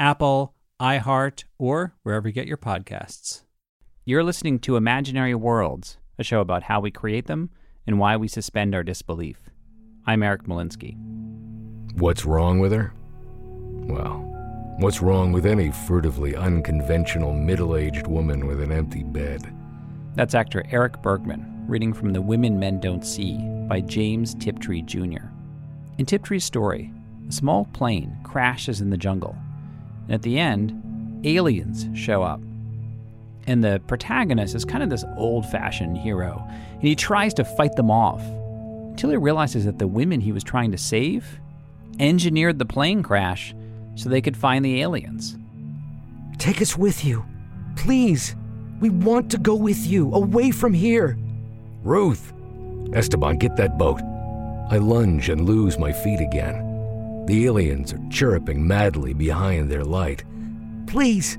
Apple, iHeart, or wherever you get your podcasts. You're listening to Imaginary Worlds, a show about how we create them and why we suspend our disbelief. I'm Eric Molinsky. What's wrong with her? Well, what's wrong with any furtively unconventional middle aged woman with an empty bed? That's actor Erik Bergmann reading from The Women Men Don't See by James Tiptree Jr. In Tiptree's story, a small plane crashes in the jungle, and at the end, aliens show up. And the protagonist is kind of this old fashioned hero, and he tries to fight them off until he realizes that the women he was trying to save engineered the plane crash so they could find the aliens. Take us with you. Please. We want to go with you, away from here. Ruth! Esteban, get that boat. I lunge and lose my feet again. The aliens are chirruping madly behind their light. Please,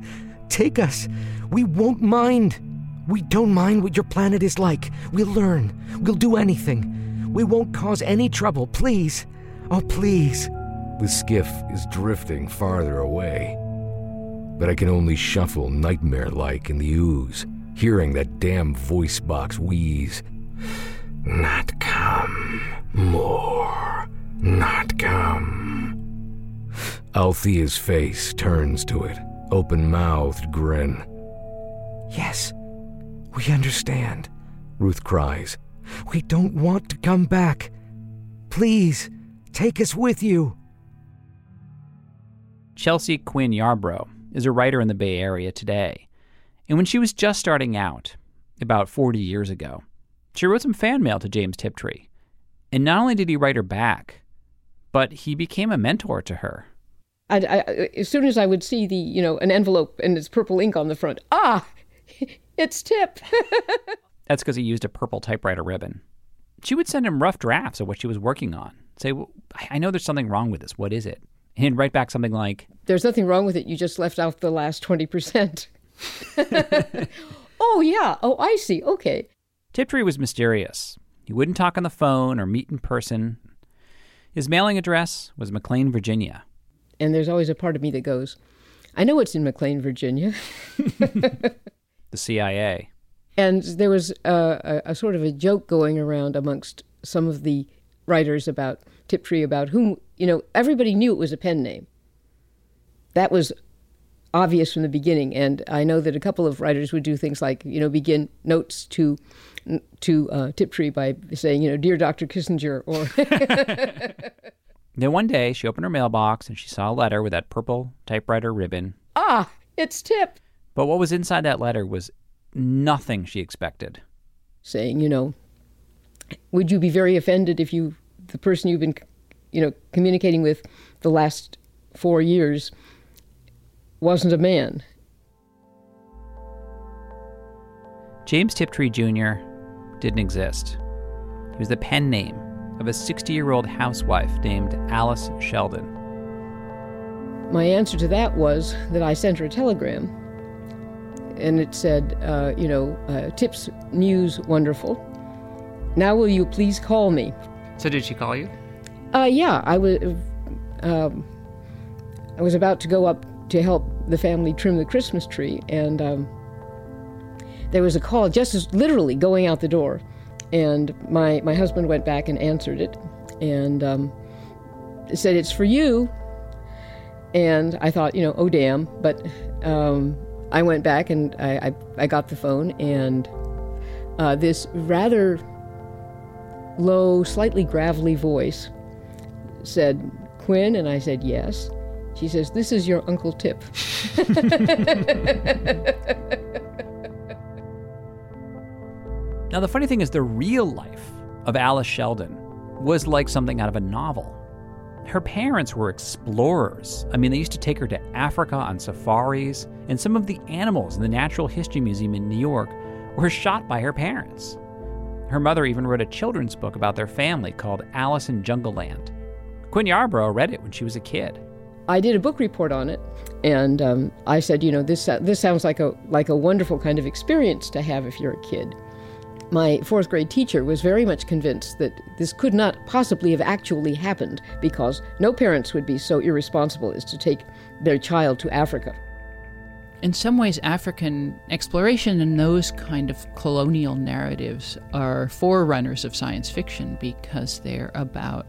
take us. We won't mind. We don't mind what your planet is like. We'll learn. We'll do anything. We won't cause any trouble, please. Oh, please. The skiff is drifting farther away. But I can only shuffle nightmare like in the ooze, hearing that damn voice box wheeze. Not come. More. Not come. Althea's face turns to it, open mouthed grin. Yes, we understand, Ruth cries. We don't want to come back. Please, take us with you. Chelsea Quinn Yarbro is a writer in the Bay Area today. And when she was just starting out, about 40 years ago, she wrote some fan mail to James Tiptree. And not only did he write her back, but he became a mentor to her. I, I, as soon as I would see the, you know, an envelope and it's purple ink on the front, ah, it's Tip. That's because he used a purple typewriter ribbon. She would send him rough drafts of what she was working on. Say, well, I know there's something wrong with this. What is it? And he'd write back something like, There's nothing wrong with it. You just left out the last 20%. oh, yeah. Oh, I see. Okay. Tiptree was mysterious. He wouldn't talk on the phone or meet in person. His mailing address was McLean, Virginia. And there's always a part of me that goes, I know it's in McLean, Virginia. the CIA. And there was a, a, a, sort of a joke going around amongst some of the writers about Tiptree about whom, you know, everybody knew it was a pen name. That was obvious from the beginning. And I know that a couple of writers would do things like, you know, begin notes to to uh, Tiptree by saying, you know, dear Dr. Kissinger, or. then one day she opened her mailbox and she saw a letter with that purple typewriter ribbon. Ah, it's Tip. But what was inside that letter was nothing she expected. Saying, you know, would you be very offended if you, the person you've been, you know, communicating with the last four years wasn't a man? James Tiptree Jr. didn't exist. He was the pen name of a 60 year old housewife named Alice Sheldon. My answer to that was that I sent her a telegram. And it said, uh, you know, uh, tips, news, wonderful. Now will you please call me? So did she call you? Uh, yeah, I was. Um, I was about to go up to help the family trim the Christmas tree, and um, there was a call just as literally going out the door, and my my husband went back and answered it, and um, said it's for you, And I thought, you know, oh damn. But um, I went back and I, I, I got the phone, and uh, this rather low, slightly gravelly voice said, Quinn? And I said, yes. She says, This is your Uncle Tip. now, the funny thing is, the real life of Alice Sheldon was like something out of a novel. Her parents were explorers. I mean, they used to take her to Africa on safaris, and some of the animals in the Natural History Museum in New York were shot by her parents. Her mother even wrote a children's book about their family called Alice in Jungle Land. Quinn Yarbro read it when she was a kid. I did a book report on it, and um, I said, you know, this uh, this sounds like a like a wonderful kind of experience to have if you're a kid. My fourth grade teacher was very much convinced that this could not possibly have actually happened because no parents would be so irresponsible as to take their child to Africa. In some ways, African exploration and those kind of colonial narratives are forerunners of science fiction because they're about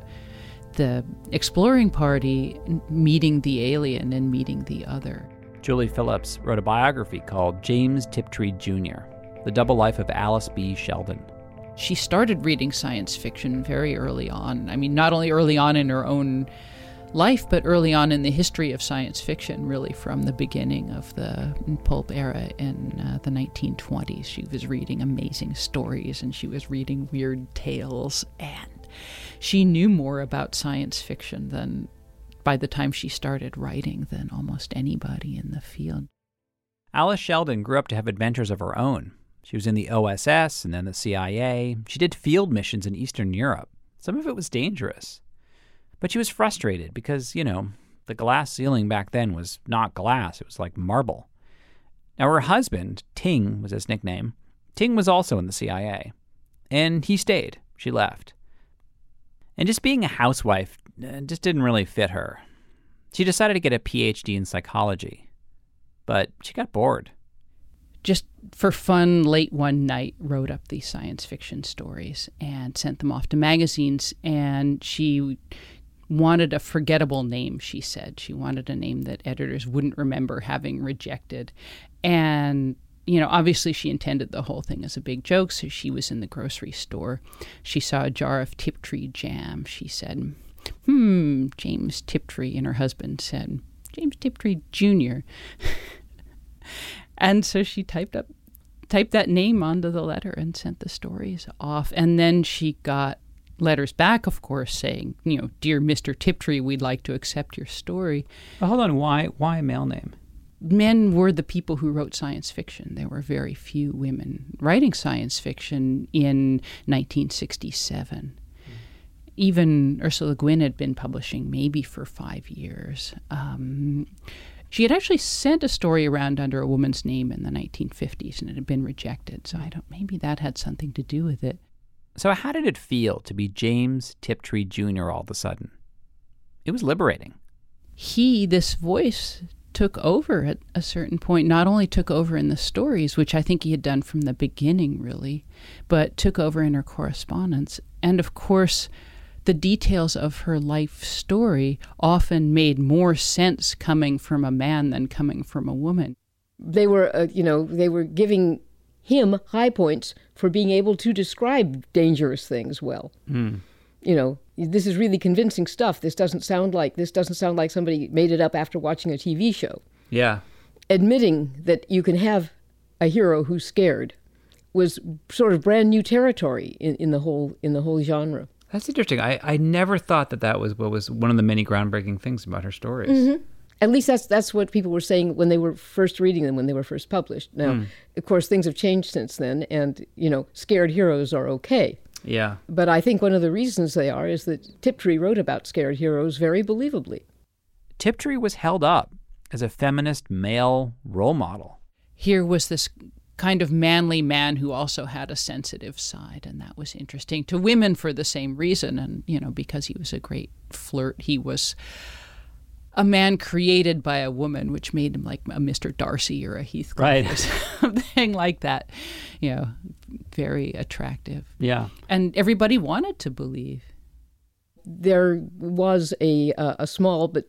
the exploring party meeting the alien and meeting the other. Julie Phillips wrote a biography called James Tiptree Jr. The Double Life of Alice B. Sheldon. She started reading science fiction very early on. I mean, not only early on in her own life, but early on in the history of science fiction, really from the beginning of the pulp era in uh, the 1920s. She was reading amazing stories and she was reading weird tales and she knew more about science fiction than by the time she started writing than almost anybody in the field. Alice Sheldon grew up to have adventures of her own. She was in the OSS and then the CIA. She did field missions in Eastern Europe. Some of it was dangerous. But she was frustrated because, you know, the glass ceiling back then was not glass, it was like marble. Now, her husband, Ting was his nickname, Ting was also in the CIA. And he stayed. She left. And just being a housewife uh, just didn't really fit her. She decided to get a PhD in psychology, but she got bored. Just for fun, late one night, wrote up these science fiction stories and sent them off to magazines. And she wanted a forgettable name, she said. She wanted a name that editors wouldn't remember having rejected. And you know, obviously she intended the whole thing as a big joke. So she was in the grocery store. She saw a jar of Tiptree jam. She said, Hmm, James Tiptree. And her husband said, James Tiptree Jr. and so she typed up typed that name onto the letter and sent the stories off. And then she got letters back, of course, saying, you know, dear Mr. Tiptree, we'd like to accept your story. But hold on, why why a male name? men were the people who wrote science fiction. There were very few women writing science fiction in 1967. Even Ursula Guin had been publishing maybe for five years. Um, she had actually sent a story around under a woman's name in the 1950s and it had been rejected. So I don't, maybe that had something to do with it. So, how did it feel to be James Tiptree Jr. all of a sudden? It was liberating. He, this voice, took over at a certain point, not only took over in the stories, which I think he had done from the beginning, really, but took over in her correspondence. And of course, the details of her life story often made more sense coming from a man than coming from a woman. They were, uh, you know, they were giving him high points for being able to describe dangerous things well. Mm. You know, this is really convincing stuff. This doesn't sound like this doesn't sound like somebody made it up after watching a TV show. Yeah. Admitting that you can have a hero who's scared was sort of brand new territory in, in the whole in the whole genre. That's interesting. I, I never thought that that was what was one of the many groundbreaking things about her stories. Mm-hmm. At least that's that's what people were saying when they were first reading them when they were first published. Now, mm. of course, things have changed since then, and you know, scared heroes are okay. Yeah. But I think one of the reasons they are is that Tiptree wrote about scared heroes very believably. Tiptree was held up as a feminist male role model. Here was this kind of manly man who also had a sensitive side and that was interesting to women for the same reason and you know because he was a great flirt he was a man created by a woman, which made him like a Mr. Darcy or a Heathcliff right. or something like that. You know, very attractive. Yeah. And everybody wanted to believe. There was a, uh, a small but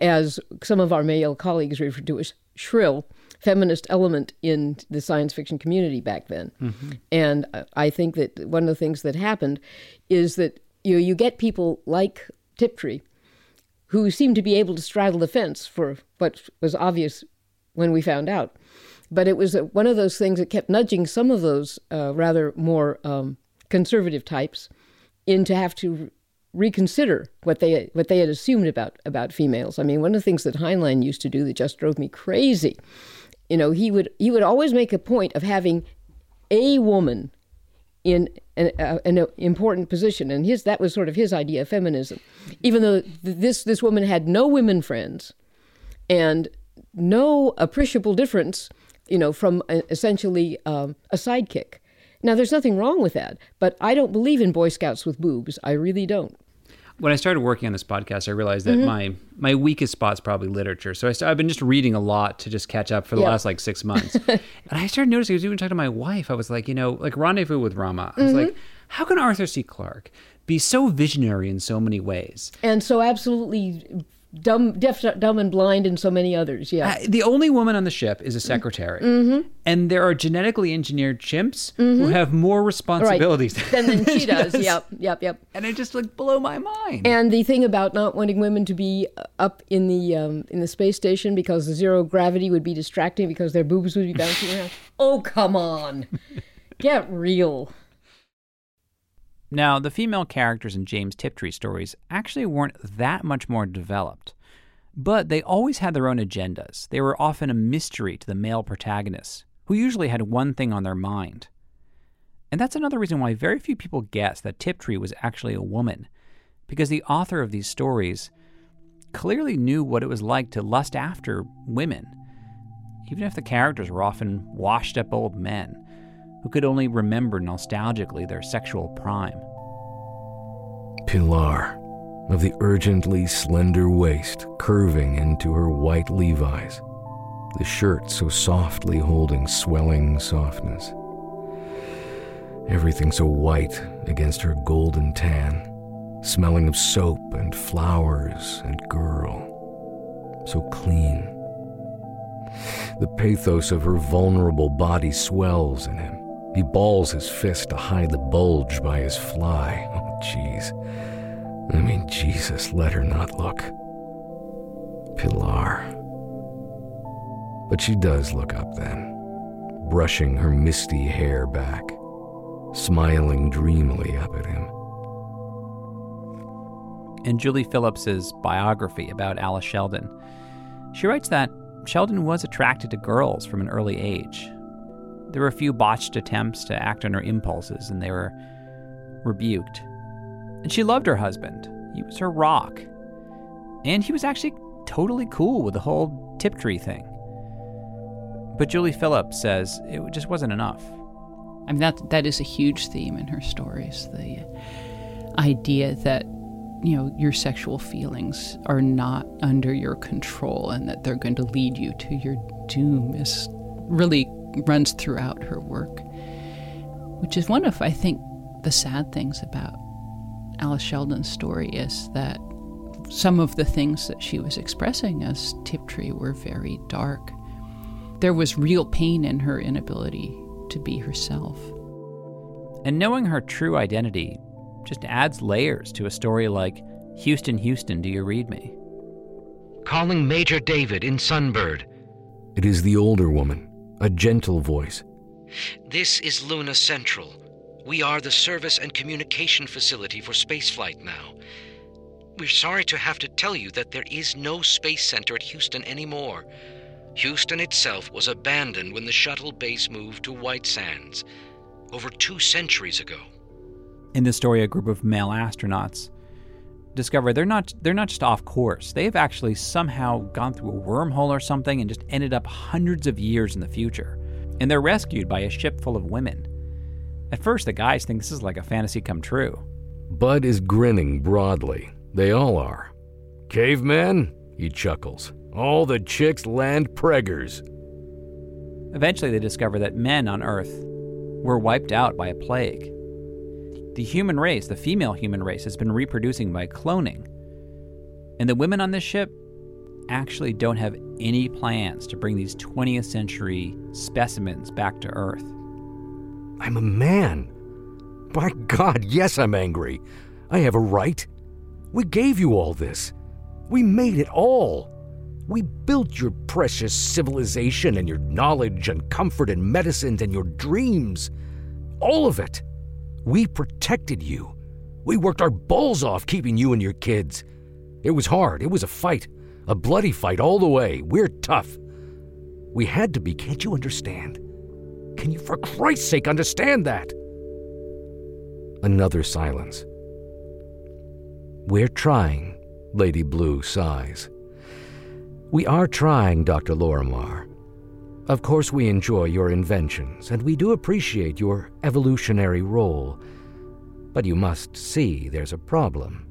as some of our male colleagues referred to as shrill feminist element in the science fiction community back then. Mm-hmm. And I think that one of the things that happened is that you know, you get people like Tiptree who seem to be able to straddle the fence for what was obvious when we found out. But it was one of those things that kept nudging some of those uh, rather more um, conservative types into have to reconsider what they what they had assumed about about females. I mean, one of the things that Heinlein used to do that just drove me crazy, you know, he would he would always make a point of having a woman in an, uh, an, important position, and his that was sort of his idea of feminism. Even though this this woman had no women friends, and no appreciable difference, you know, from a, essentially um, a sidekick. Now, there's nothing wrong with that, but I don't believe in Boy Scouts with boobs. I really don't. When I started working on this podcast, I realized that mm-hmm. my my weakest spot is probably literature. So I have been just reading a lot to just catch up for the last like six months. and I started noticing, I was even talking to my wife, I was like, you know, like Rendezvous with Rama. I was mm-hmm. like, how can Arthur C. Clarke be so visionary in so many ways? And so absolutely dumb, deaf, dumb, and blind, and so many others. Yeah. Uh, the only woman on the ship is a secretary, mm-hmm. and there are genetically engineered chimps mm-hmm. who have more responsibilities right. than, than she, she does. does. Yep, yep, yep. And it just like blow my mind. And the thing about not wanting women to be up in the um, in the space station because the zero gravity would be distracting because their boobs would be bouncing around. Oh come on, get real. Now, the female characters in James Tiptree stories actually weren't that much more developed, but they always had their own agendas. They were often a mystery to the male protagonists, who usually had one thing on their mind. And that's another reason why very few people guess that Tiptree was actually a woman, because the author of these stories clearly knew what it was like to lust after women, even if the characters were often washed up old men who could only remember nostalgically their sexual prime. Pilar, of the urgently slender waist curving into her white Levi's, the shirt so softly holding swelling softness. Everything so white against her golden tan, smelling of soap and flowers and girl. So clean. The pathos of her vulnerable body swells in him he balls his fist to hide the bulge by his fly. Oh, jeez. I mean, Jesus, let her not look. Pilar. But she does look up then, brushing her misty hair back, smiling dreamily up at him. In Julie Phillips's biography about Alice Sheldon, she writes that Sheldon was attracted to girls from an early age, there were a few botched attempts to act on her impulses, and they were rebuked. And she loved her husband. He was her rock. And he was actually totally cool with the whole Tiptree thing. But Julie Phillips says it just wasn't enough. I mean, that, that is a huge theme in her stories the idea that you know your sexual feelings are not under your control and that they're going to lead you to your doom is really runs throughout her work, which is one of, I think, the sad things about Alice Sheldon's story is that some of the things that she was expressing as Tiptree were very dark. There was real pain in her inability to be herself. And knowing her true identity just adds layers to a story like Houston, Houston, do you read me? Calling Major David in Sunbird. It is the older woman, a gentle voice. This is Luna Central. We are the service and communication facility for spaceflight now. We're sorry to have to tell you that there is no space center at Houston anymore. Houston itself was abandoned when the shuttle base moved to White Sands over two centuries ago. In this story, a group of male astronauts discover they're not they're not just off course. They've actually somehow gone through a wormhole or something and just ended up hundreds of years in the future. And they're rescued by a ship full of women. At first, the guys think this is like a fantasy come true. Bud is grinning broadly. They all are. Cavemen? He chuckles. All the chicks land preggers. Eventually, they discover that men on Earth were wiped out by a plague. The human race, the female human race, has been reproducing by cloning. And the women on this ship, actually don't have any plans to bring these 20th century specimens back to Earth. I'm a man. By God, yes, I'm angry. I have a right. We gave you all this. We made it all. We built your precious civilization and your knowledge and comfort and medicines and your dreams. All of it. We protected you. We worked our balls off keeping you and your kids. It was hard. It was a fight. A bloody fight all the way. We're tough. We had to be, can't you understand? Can you, for Christ's sake, understand that? Another silence. We're trying, Lady Blue sighs. We are trying, Dr. Lorimer. Of course, we enjoy your inventions, and we do appreciate your evolutionary role. But you must see there's a problem.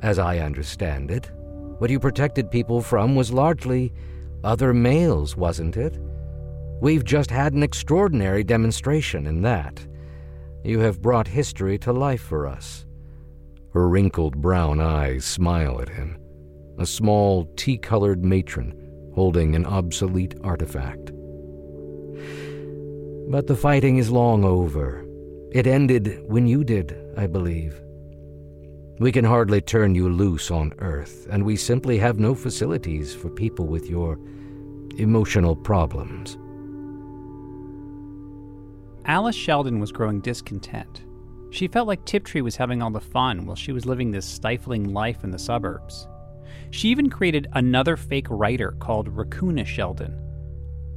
As I understand it, what you protected people from was largely other males, wasn't it? We've just had an extraordinary demonstration in that. You have brought history to life for us. Her wrinkled brown eyes smile at him, a small tea colored matron holding an obsolete artifact. But the fighting is long over. It ended when you did, I believe. We can hardly turn you loose on Earth, and we simply have no facilities for people with your emotional problems. Alice Sheldon was growing discontent. She felt like Tiptree was having all the fun while she was living this stifling life in the suburbs. She even created another fake writer called Raccoona Sheldon.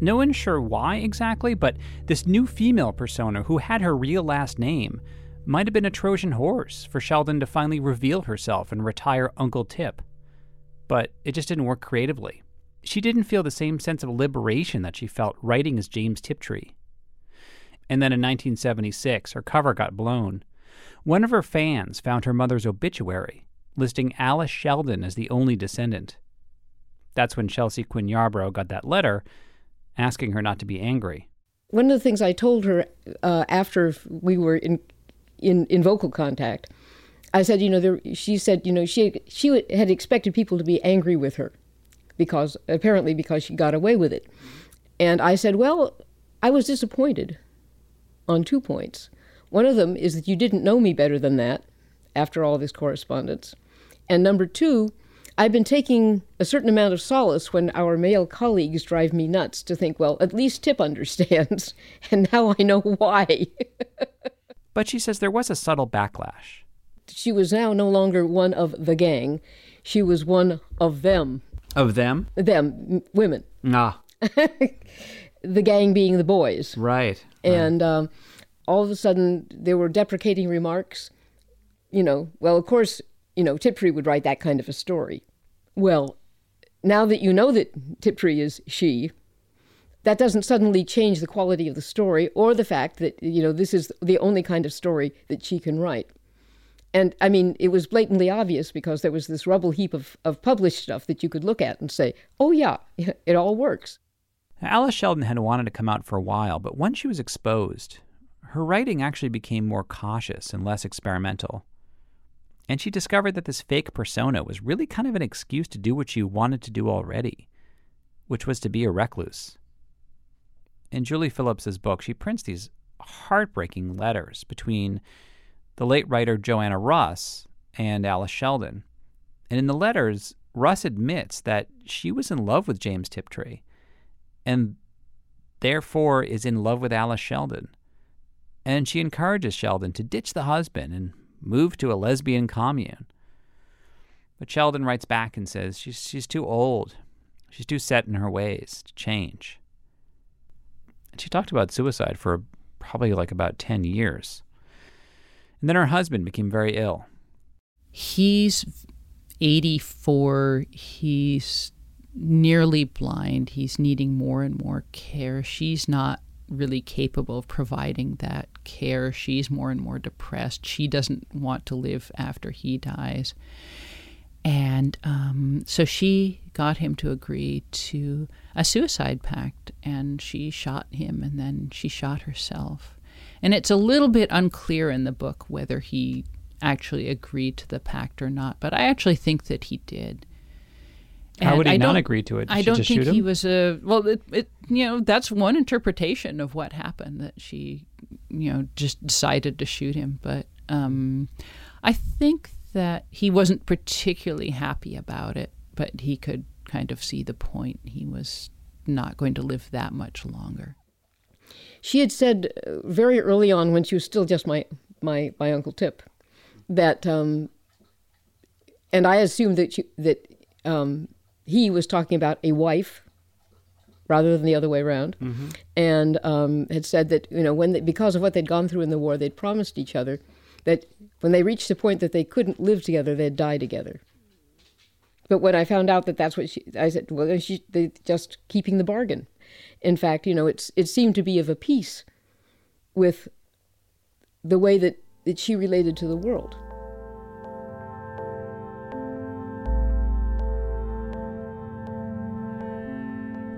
No one's sure why exactly, but this new female persona who had her real last name might have been a Trojan horse for Sheldon to finally reveal herself and retire Uncle Tip. But it just didn't work creatively. She didn't feel the same sense of liberation that she felt writing as James Tiptree. And then in 1976, her cover got blown. One of her fans found her mother's obituary, listing Alice Sheldon as the only descendant. That's when Chelsea Quinn Yarbro got that letter asking her not to be angry. One of the things I told her uh, after we were in, in, in vocal contact, I said, you know, there, she said, you know, she she had expected people to be angry with her because apparently because she got away with it. And I said, well, I was disappointed on two points. One of them is that you didn't know me better than that after all this correspondence. And number two, I've been taking a certain amount of solace when our male colleagues drive me nuts to think, well, at least Tip understands, and now I know why. but she says there was a subtle backlash. She was now no longer one of the gang, she was one of them. Of them? Them, women. Nah. the gang being the boys. Right. And um, all of a sudden, there were deprecating remarks. You know, well, of course, you know, Tiptree would write that kind of a story. Well, now that you know that Tiptree is she, that doesn't suddenly change the quality of the story or the fact that, you know, this is the only kind of story that she can write. And I mean, it was blatantly obvious because there was this rubble heap of, of published stuff that you could look at and say, oh, yeah, it all works. Alice Sheldon had wanted to come out for a while, but once she was exposed, her writing actually became more cautious and less experimental. And she discovered that this fake persona was really kind of an excuse to do what she wanted to do already, which was to be a recluse. In Julie Phillips's book, she prints these heartbreaking letters between the late writer Joanna Russ and Alice Sheldon. And in the letters, Russ admits that she was in love with James Tiptree and therefore is in love with Alice Sheldon. And she encourages Sheldon to ditch the husband and move to a lesbian commune. But Sheldon writes back and says she's, she's too old. She's too set in her ways to change. And she talked about suicide for probably like about 10 years. And then her husband became very ill. He's 84. He's nearly blind. He's needing more and more care. She's not really capable of providing that care. She's more and more depressed. She doesn't want to live after he dies. And um, so she got him to agree to a suicide pact, and she shot him, and then she shot herself. And it's a little bit unclear in the book whether he actually agreed to the pact or not, but I actually think that he did. How would he I not don't- agree to it? Did I she don't just think shoot he was a well. It, it you know that's one interpretation of what happened that she you know just decided to shoot him. But um, I think that he wasn't particularly happy about it, but he could kind of see the point. He was not going to live that much longer. She had said uh, very early on, when she was still just my my my uncle Tip, that um, and I assumed that she, that um, he was talking about a wife rather than the other way around, and um, had said that you know when they, because of what they'd gone through in the war, they'd promised each other that when they reached the point that they couldn't live together, they'd die together. But when I found out that that's what she, I said, well, she, they just keeping the bargain. In fact, you know, it's it seemed to be of a piece with the way that, that she related to the world.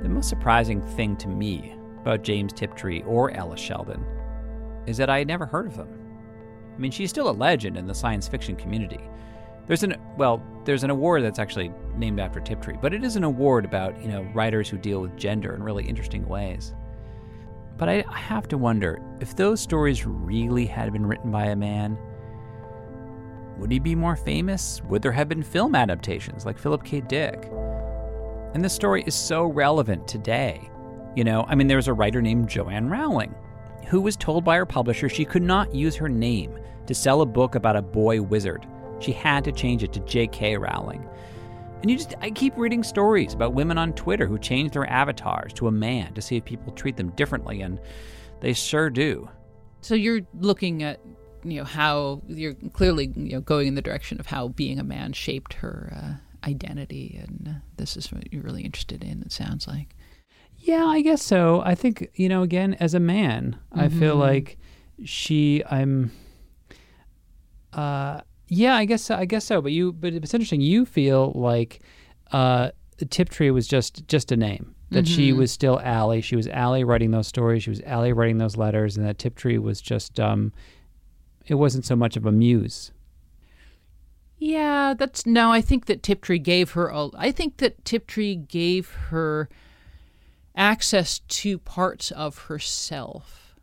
The most surprising thing to me about James Tiptree or Ella Sheldon is that I had never heard of them. I mean, she's still a legend in the science fiction community. There's an well, there's an award that's actually named after Tiptree, but it is an award about, you know, writers who deal with gender in really interesting ways. But I, I have to wonder if those stories really had been written by a man, would he be more famous? Would there have been film adaptations like Philip K. Dick? And this story is so relevant today. You know, I mean, there was a writer named Joanne Rowling who was told by her publisher she could not use her name to sell a book about a boy wizard. She had to change it to J.K. Rowling. And you just, I keep reading stories about women on Twitter who change their avatars to a man to see if people treat them differently, and they sure do. So you're looking at you know how you're clearly you know going in the direction of how being a man shaped her uh, identity, and this is what you're really interested in. It sounds like. Yeah, I guess so. I think, you know, again, as a man, I feel like she I'm uh yeah, I guess I guess so, but you but it's interesting. You feel like uh Tiptree was just just a name. That she was still Allie. She was Allie writing those stories. She was Allie writing those letters, and that Tiptree was just um, it wasn't so much of a muse. Yeah, that's no. I think that Tiptree gave her. A, I think that Tiptree gave her access to parts of herself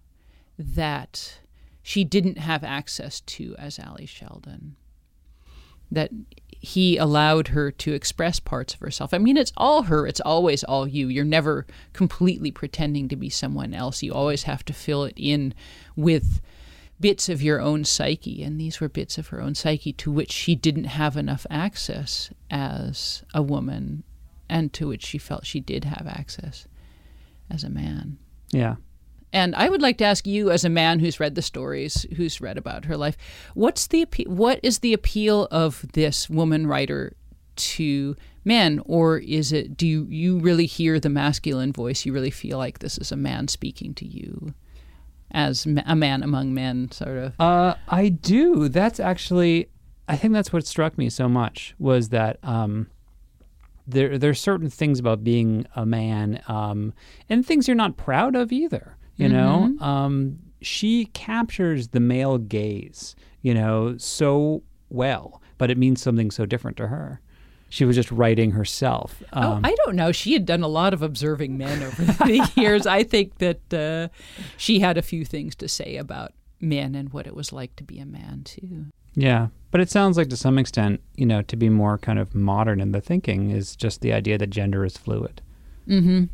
that she didn't have access to as Allie Sheldon. That he allowed her to express parts of herself. I mean, it's all her. It's always all you. You're never completely pretending to be someone else. You always have to fill it in with bits of your own psyche, and these were bits of her own psyche to which she didn't have enough access as a woman, and to which she felt she did have access as a man. Yeah. And I would like to ask you, as a man who's read the stories, who's read about her life, what's the what is the appeal of this woman writer to men, or is it? Do you, you really hear the masculine voice? You really feel like this is a man speaking to you, as a man among men, sort of. Uh, I do. That's actually, I think that's what struck me so much was that um, there are certain things about being a man, um, and things you're not proud of either. You know, um, she captures the male gaze, you know, so well, but it means something so different to her. She was just writing herself. Oh, Um, I don't know. She had done a lot of observing men over the years. I think that uh, she had a few things to say about men and what it was like to be a man too. Yeah, but it sounds like to some extent, you know, to be more kind of modern in the thinking is just the idea that gender is fluid. Mm-hmm.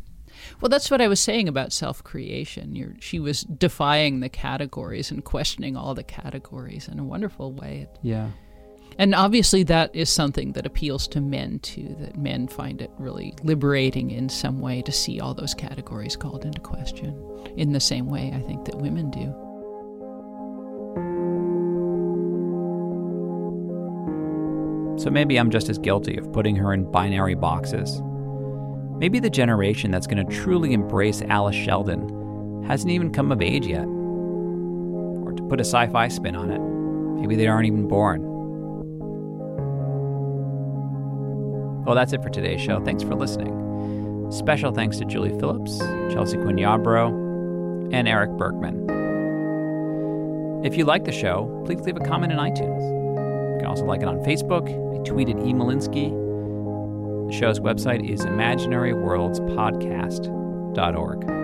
Well, that's what I was saying about self-creation. You're, she was defying the categories and questioning all the categories in a wonderful way. Yeah. And obviously, that is something that appeals to men too. That men find it really liberating in some way to see all those categories called into question. In the same way, I think that women do. So maybe I'm just as guilty of putting her in binary boxes. Maybe the generation that's going to truly embrace Alice Sheldon hasn't even come of age yet. Or to put a sci fi spin on it, maybe they aren't even born. Well, that's it for today's show. Thanks for listening. Special thanks to Julie Phillips, Chelsea Quinn Yarbro, and Erik Bergmann. If you like the show, please leave a comment in iTunes. You can also like it on Facebook. I tweeted E. Molinsky. The show's website is imaginaryworldspodcast.org.